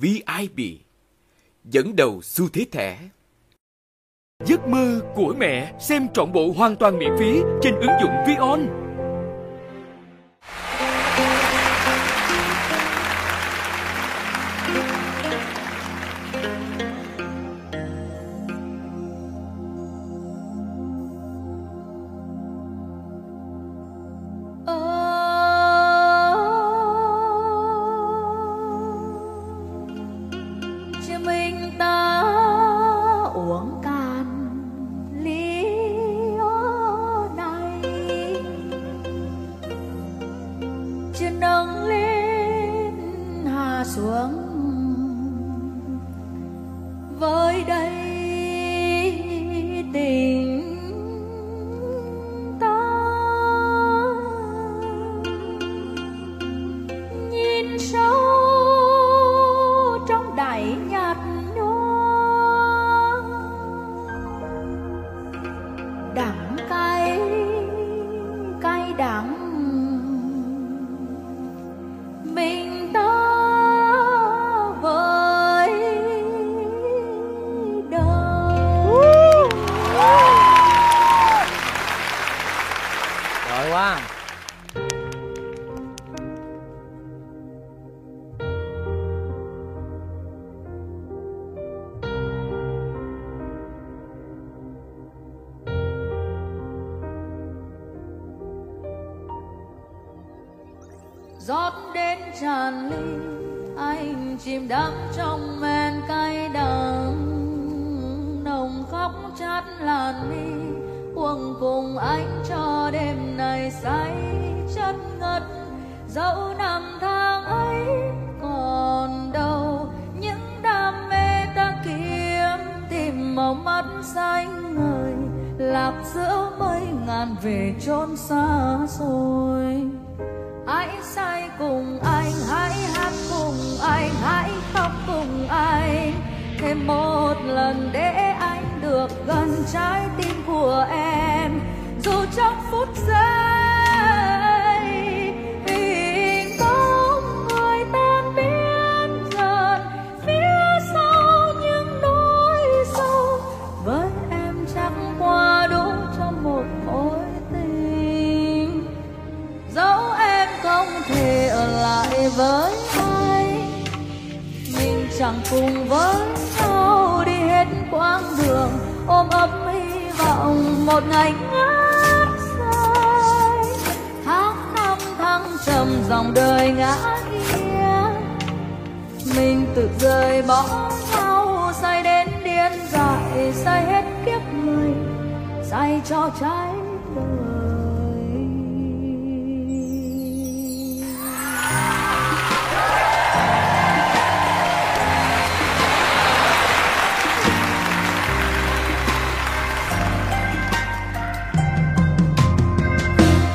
VIP Dẫn đầu xu thế thẻ Giấc mơ của mẹ xem trọn bộ hoàn toàn miễn phí trên ứng dụng Vion. chìm đắm trong men cay đắng. Nồng khóc chát làn mi, cuồng cùng anh cho đêm này say chân ngất. Dẫu năm tháng ấy còn đâu, những đam mê ta kiếm tìm màu mắt xanh người lạc giữa mây ngàn về chốn xa xôi hãy say cùng anh, hãy hát cùng anh, hãy khóc cùng anh. Thêm một lần để anh được gần trái tim của em. Dù trong phút giây vòng đời ngã nghiêng. Mình tự rời bỏ nhau, say đến điên dại, say hết kiếp người, say cho trái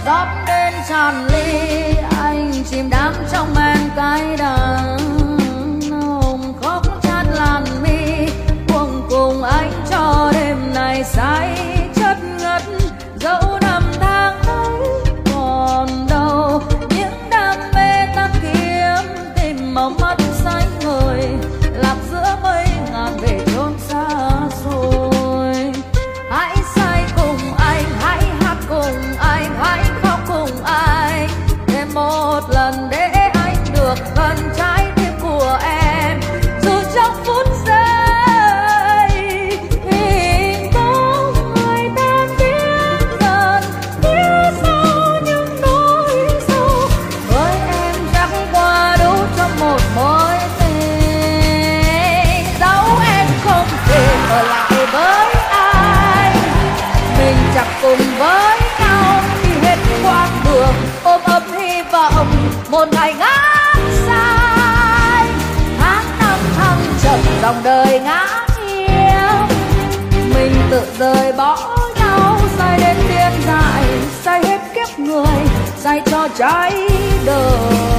rót đến tràn ly chìm đắm trong màn cái đời một ngày ngã sai, tháng năm thăng trầm dòng đời ngã nghiêng. Mình tự rời bỏ nhau say đến điên dại say hết kiếp người say cho trái đời.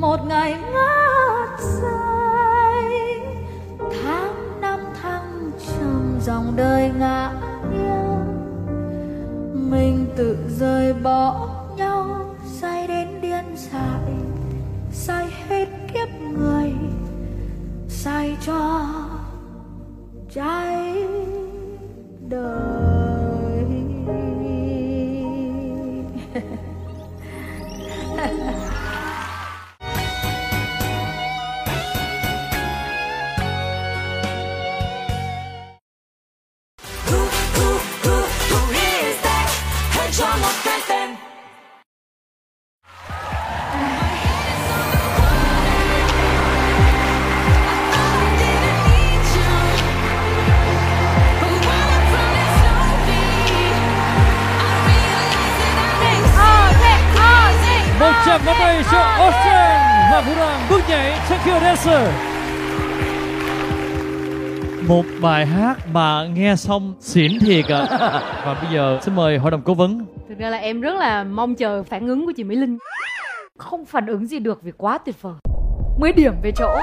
Một ngày ngất say, tháng năm thăng trầm dòng đời ngã nghiêng. Mình tự rời bỏ một trăm năm mươi cho Austin và Vũ Đoàn bước nhảy Tokyo Dancer. Một bài hát mà nghe xong xỉn thiệt ạ. Và bây giờ xin mời hội đồng cố vấn. Thực ra là em rất là mong chờ phản ứng của chị Mỹ Linh. Không phản ứng gì được vì quá tuyệt vời. 10 điểm về chỗ.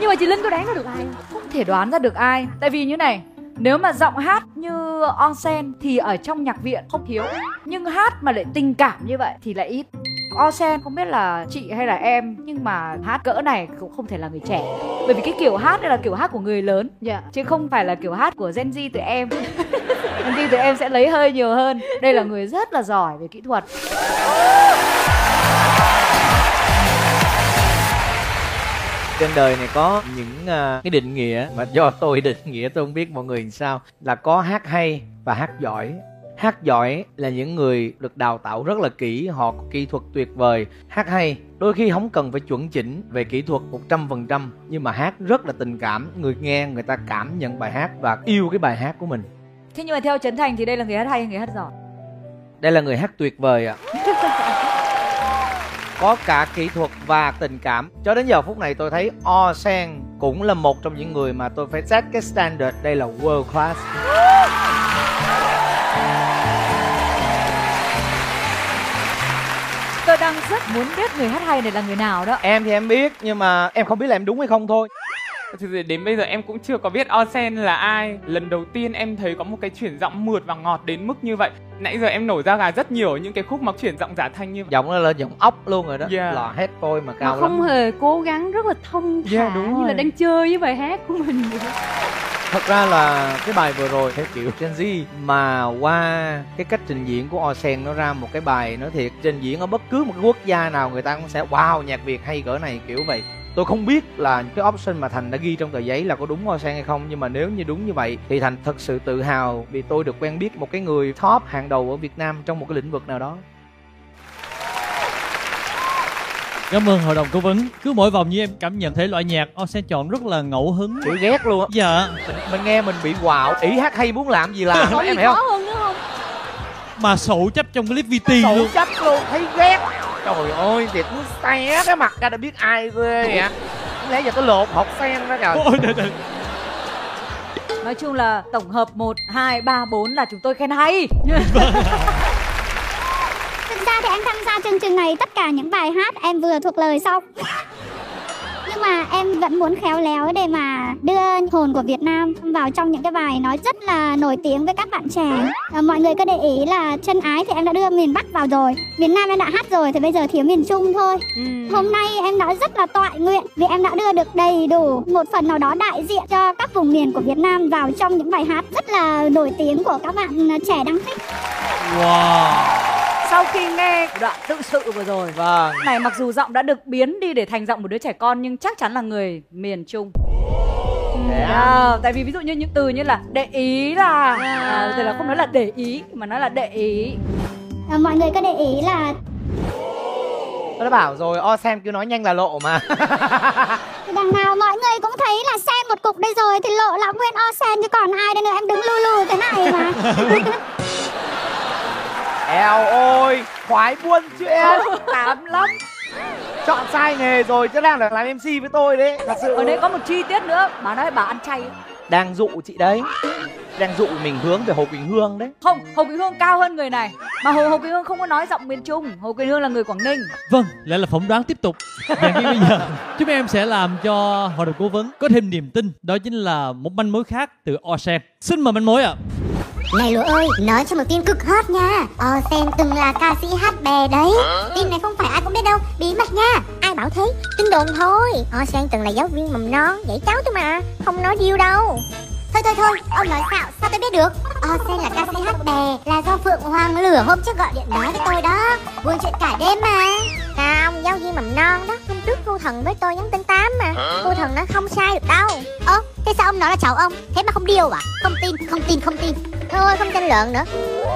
Nhưng mà chị Linh có đoán ra được ai? Không? không thể đoán ra được ai. Tại vì như này nếu mà giọng hát như onsen thì ở trong nhạc viện không thiếu nhưng hát mà lại tình cảm như vậy thì lại ít. Onsen không biết là chị hay là em nhưng mà hát cỡ này cũng không thể là người trẻ. Bởi vì cái kiểu hát đây là kiểu hát của người lớn Dạ. chứ không phải là kiểu hát của Gen Z tụi em. Gen Z tụi em sẽ lấy hơi nhiều hơn. Đây là người rất là giỏi về kỹ thuật trên đời này có những à, cái định nghĩa mà do tôi định nghĩa tôi không biết mọi người làm sao là có hát hay và hát giỏi. Hát giỏi là những người được đào tạo rất là kỹ họ có kỹ thuật tuyệt vời. Hát hay đôi khi không cần phải chuẩn chỉnh về kỹ thuật 100% nhưng mà hát rất là tình cảm. Người nghe người ta cảm nhận bài hát và yêu cái bài hát của mình. Thế nhưng mà theo Trấn Thành thì đây là người hát hay hay người hát giỏi? Đây là người hát tuyệt vời ạ có cả kỹ thuật và tình cảm. Cho đến giờ phút này tôi thấy O Sen cũng là một trong những người mà tôi phải set cái standard đây là world class. Tôi đang rất muốn biết người hát hay này là người nào đó. Em thì em biết nhưng mà em không biết là em đúng hay không thôi. Thực sự đến bây giờ em cũng chưa có biết Osen là ai. Lần đầu tiên em thấy có một cái chuyển giọng mượt và ngọt đến mức như vậy Nãy giờ em nổi ra gà rất nhiều những cái khúc mà chuyển giọng giả thanh như vậy giọng nó là giọng ốc luôn rồi đó Yeah. lò hét tôi mà Mà cao không lắm hề cố gắng rất là thông thả Dạ, đúng Như là rồi. đang chơi với bài hát của mình vậy. thật ra là cái bài vừa rồi theo kiểu Gen Z mà qua cái cách trình diễn của Osen nó ra một cái bài nói thiệt trình diễn ở bất cứ một cái quốc gia nào người ta cũng sẽ wow nhạc Việt hay cỡ này kiểu vậy tôi không biết là cái option mà thành đã ghi trong tờ giấy là có đúng Osen hay không nhưng mà nếu như đúng như vậy thì thành thật sự tự hào vì tôi được quen biết một cái người top hàng đầu ở Việt Nam trong một cái lĩnh vực nào đó. Cảm ơn hội đồng cố vấn. Cứ mỗi vòng như em cảm nhận thể loại nhạc o sẽ chọn rất là ngẫu hứng. Chữ ghét luôn á. Dạ. Mình, mình nghe mình bị quạo ý hát hay muốn làm gì làm Có em hiểu không? hơn nữa không? mà sậu chấp trong clip VT sổ luôn. chấp luôn thấy ghét. Trời ơi thiệt muốn xé cái mặt ra để biết ai ghê vậy? Không lẽ giờ tôi lột hột sen đó trời ôi trời, trời. Nói chung là tổng hợp 1, 2, 3, 4 là chúng tôi khen hay. Thực ra thì em tham gia chương trình này tất cả những bài hát em vừa thuộc lời xong Nhưng mà em vẫn muốn khéo léo để mà đưa hồn của Việt Nam vào trong những cái bài nói rất là nổi tiếng với các bạn trẻ. À, Mọi người có để ý là chân ái thì em đã đưa miền Bắc vào rồi. Miền Nam em đã hát rồi thì bây giờ thiếu miền Trung thôi. Hôm nay em đã rất là toại nguyện vì em đã đưa được đầy đủ một phần nào đó đại diện cho các vùng miền của Việt Nam vào trong những bài hát rất là nổi tiếng của các bạn trẻ đang thích. Wow sau khi nghe đoạn tự sự vừa rồi vâng. này mặc dù giọng đã được biến đi để thành giọng một đứa trẻ con nhưng chắc chắn là người miền Trung. À, tại vì ví dụ như những từ như là để ý là à, thì là không nói là để ý mà nói là để ý. À, Mọi người có để ý là tôi đã bảo rồi o xem cứ nói nhanh là lộ mà. Đằng nào mọi người cũng thấy là xem một cục đây rồi thì lộ là nguyên o sen chứ còn ai đây nữa em đứng lu lu thế này mà eo ôi khoái buôn chuyện. Tám lắm. Chọn sai nghề rồi chứ đang là làm mc với tôi đấy. Thật sự. Ở đây có một chi tiết nữa. Bà nói bà ăn chay. Đang dụ chị đấy. Đang dụ mình hướng về hồ quỳnh hương đấy. Không, Hồ Quỳnh Hương cao hơn người này. Mà Hồ, Hồ Quỳnh Hương không có nói giọng miền Trung. Hồ Quỳnh Hương là người Quảng Ninh. Vâng, lại là phỏng đoán tiếp tục. Và ngay bây giờ chúng em sẽ làm cho hội đồng cố vấn có thêm niềm tin. Đó chính là một manh mối khác từ Osen Xin mời manh mối ạ Này lúa ơi, nói cho một tin cực hot nha. Osen từng là ca sĩ hát bè đấy. Tin này không phải ai cũng biết đâu, bí mật nha. Ai bảo thế, tin đồn thôi. Osen từng là giáo viên mầm non, dạy cháu thôi mà. Không nói điêu đâu. Thôi thôi thôi, ông nói sao, sao tôi biết được? Osen là ca sĩ hát bè Là do Phượng Hoàng lửa hôm trước gọi điện nói với tôi đó. Buồn chuyện cả đêm mà. Không, giáo viên mầm non đó Cô thần với tôi nhắn tin tám mà. Cô thần nói không sai được đâu. Ơ, thế sao ông nói là cháu ông? Thế mà không điêu à? Không tin, không tin, không tin. Thôi không tin lợn nữa.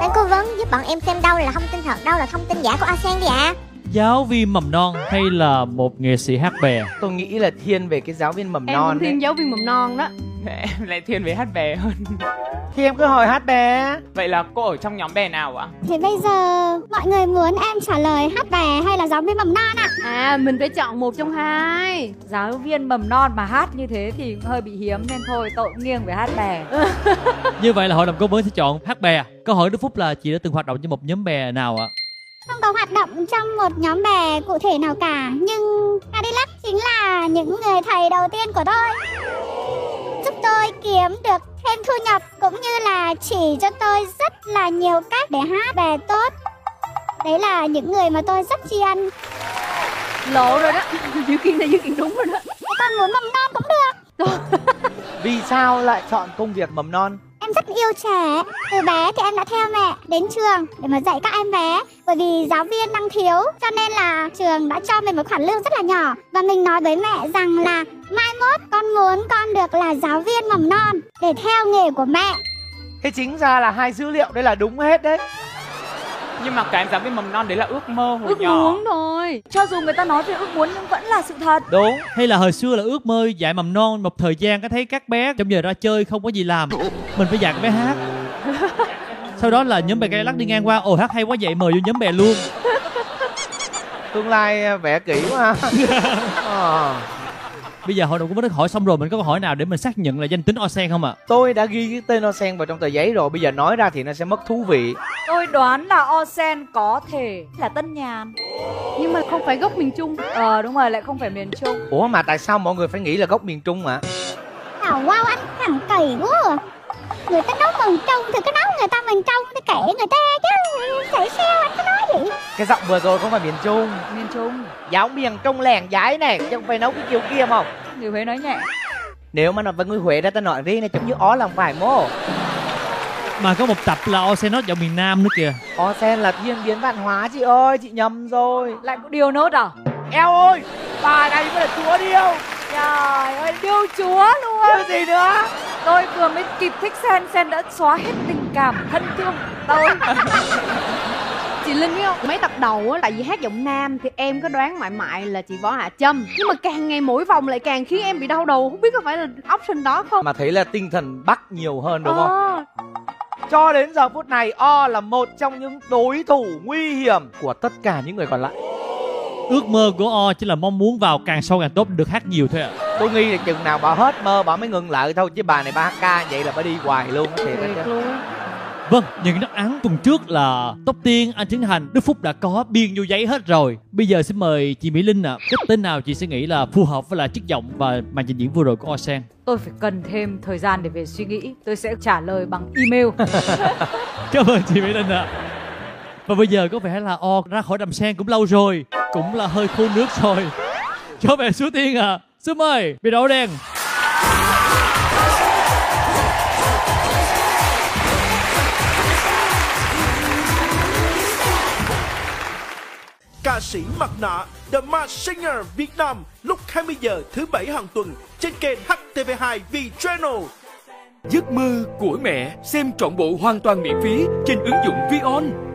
Bạn cố vấn giúp bọn em xem đâu là thông tin thật Đâu là thông tin giả của Asen đi ạ. Giáo viên mầm non hay là một nghệ sĩ hát bè? Tôi nghĩ là thiên về cái giáo viên mầm em non thiên giáo viên mầm non đó. Em lại thiên về hát bè hơn thì em cứ hỏi hát bè vậy là cô ở trong nhóm bè nào ạ? Thì bây giờ mọi người muốn em trả lời hát bè hay là giáo viên mầm non ạ? À mình phải chọn một trong hai. Giáo viên mầm non mà hát như thế thì cũng hơi bị hiếm Nên thôi tôi cũng nghiêng về hát bè. Như vậy là hội đồng cố vấn sẽ chọn hát bè Câu hỏi Đức Phúc là chị đã từng hoạt động trong một nhóm bè nào ạ? Không có hoạt động trong một nhóm bè cụ thể nào cả Nhưng Cadillac chính là những người thầy đầu tiên của tôi kiếm được thêm thu nhập Cũng như là chỉ cho tôi rất là nhiều cách để hát bè tốt. Đấy là những người mà tôi rất tri ân. Lộ rồi đó. Dự kiến này dự kiến đúng rồi đó. Con muốn mầm non cũng được. Vì sao lại chọn công việc mầm non? Em rất yêu trẻ. Từ bé thì em đã theo mẹ đến trường để mà dạy các em bé. Bởi vì giáo viên đang thiếu Cho nên là trường đã cho mình một khoản lương rất là nhỏ. Và mình nói với mẹ rằng là Mai mốt con muốn con được là giáo viên mầm non Để theo nghề của mẹ. Thế chính ra là hai dữ liệu đây là đúng hết đấy. Nhưng mà cái giáo viên mầm non đấy là ước mơ hồi Ước nhỏ. muốn thôi Cho dù người ta nói về ước muốn nhưng vẫn là sự thật. Đúng Hay là hồi xưa là ước mơ dạy mầm non Một thời gian có thấy các bé trong giờ ra chơi không có gì làm Mình phải dạy các bé hát. Sau đó là nhóm bè cây lắc đi ngang qua Ồ hát hay quá vậy mời vô nhóm bè luôn. Tương lai à, vẽ kỹ quá. Ha Ờ. Bây giờ hội đồng cố vấn đã hỏi xong rồi Mình có câu hỏi nào để mình xác nhận là danh tính Osen không ạ? Tôi đã ghi cái tên Osen vào trong tờ giấy rồi bây giờ nói ra thì nó sẽ mất thú vị. Tôi đoán là Osen có thể là Tân Nhàn. Nhưng mà không phải gốc miền Trung. Ờ đúng rồi lại không phải miền Trung. Ủa mà tại sao mọi người phải nghĩ là gốc miền trung ạ? Thảo wow anh thẳng cầy quá à. Người ta nấu mần trông thì cứ nấu người ta mần trông Thì kể người ta chứ. Tại sao anh cứ nói vậy? Cái giọng vừa rồi không phải miền trung. Miền Trung. Giáo miền trung lèn giái này chứ không phải nấu cái kiểu kia không Người Huế nói nhẹ. Nếu mà nói với người huế ra ta nói riêng này giống như ó làm phải mô. Mà có một tập là Osen nói giọng miền Nam nữa kìa. Osen là thiên biến văn hóa chị ơi chị nhầm rồi. Lại có điều nốt à eo ơi bà này mới là chúa điêu Trời ơi điêu chúa luôn. Chứ gì nữa Tôi vừa mới kịp thích Sen Sen đã xóa hết tình cảm thân thương. Tôi Chị Linh biết không? Mấy tập đầu á Tại vì hát giọng nam Thì em có đoán mại mại là chị Võ Hạ Trâm. Nhưng mà càng ngày mỗi vòng lại càng khiến em bị đau đầu. Không biết có phải là option đó không? Mà thấy là tinh thần bắc nhiều hơn đúng không? Ờ, cho đến giờ phút này o là một trong những đối thủ nguy hiểm của tất cả những người còn lại Ước mơ của O chỉ là mong muốn vào càng sâu càng tốt được hát nhiều thôi ạ. Tôi nghi là chừng nào bà hết mơ bà mới ngừng lại thôi chứ bà này ba hát ca vậy là bà đi hoài luôn thiệt luôn Vâng, những đáp án tuần trước là Tóc Tiên, Anh Trấn Thành, Đức Phúc đã có biên vô giấy hết rồi. Bây giờ xin mời chị Mỹ Linh ạ. Cái tên nào chị sẽ nghĩ là phù hợp với lại chất giọng và màn trình diễn vừa rồi của Osen Tôi phải cần thêm thời gian để về suy nghĩ. Tôi sẽ trả lời bằng email. Cảm ơn chị Mỹ Linh ạ. Và bây giờ có vẻ là O ra khỏi đầm sen cũng lâu rồi Cũng là hơi khô nước rồi Cho về số tiên ạ Xin mời, bị đậu đen ca sĩ mặt nạ The Masked Singer Việt Nam lúc 20 giờ thứ bảy hàng tuần trên kênh HTV2 V Channel. Giấc mơ của mẹ xem trọn bộ hoàn toàn miễn phí trên ứng dụng Vion.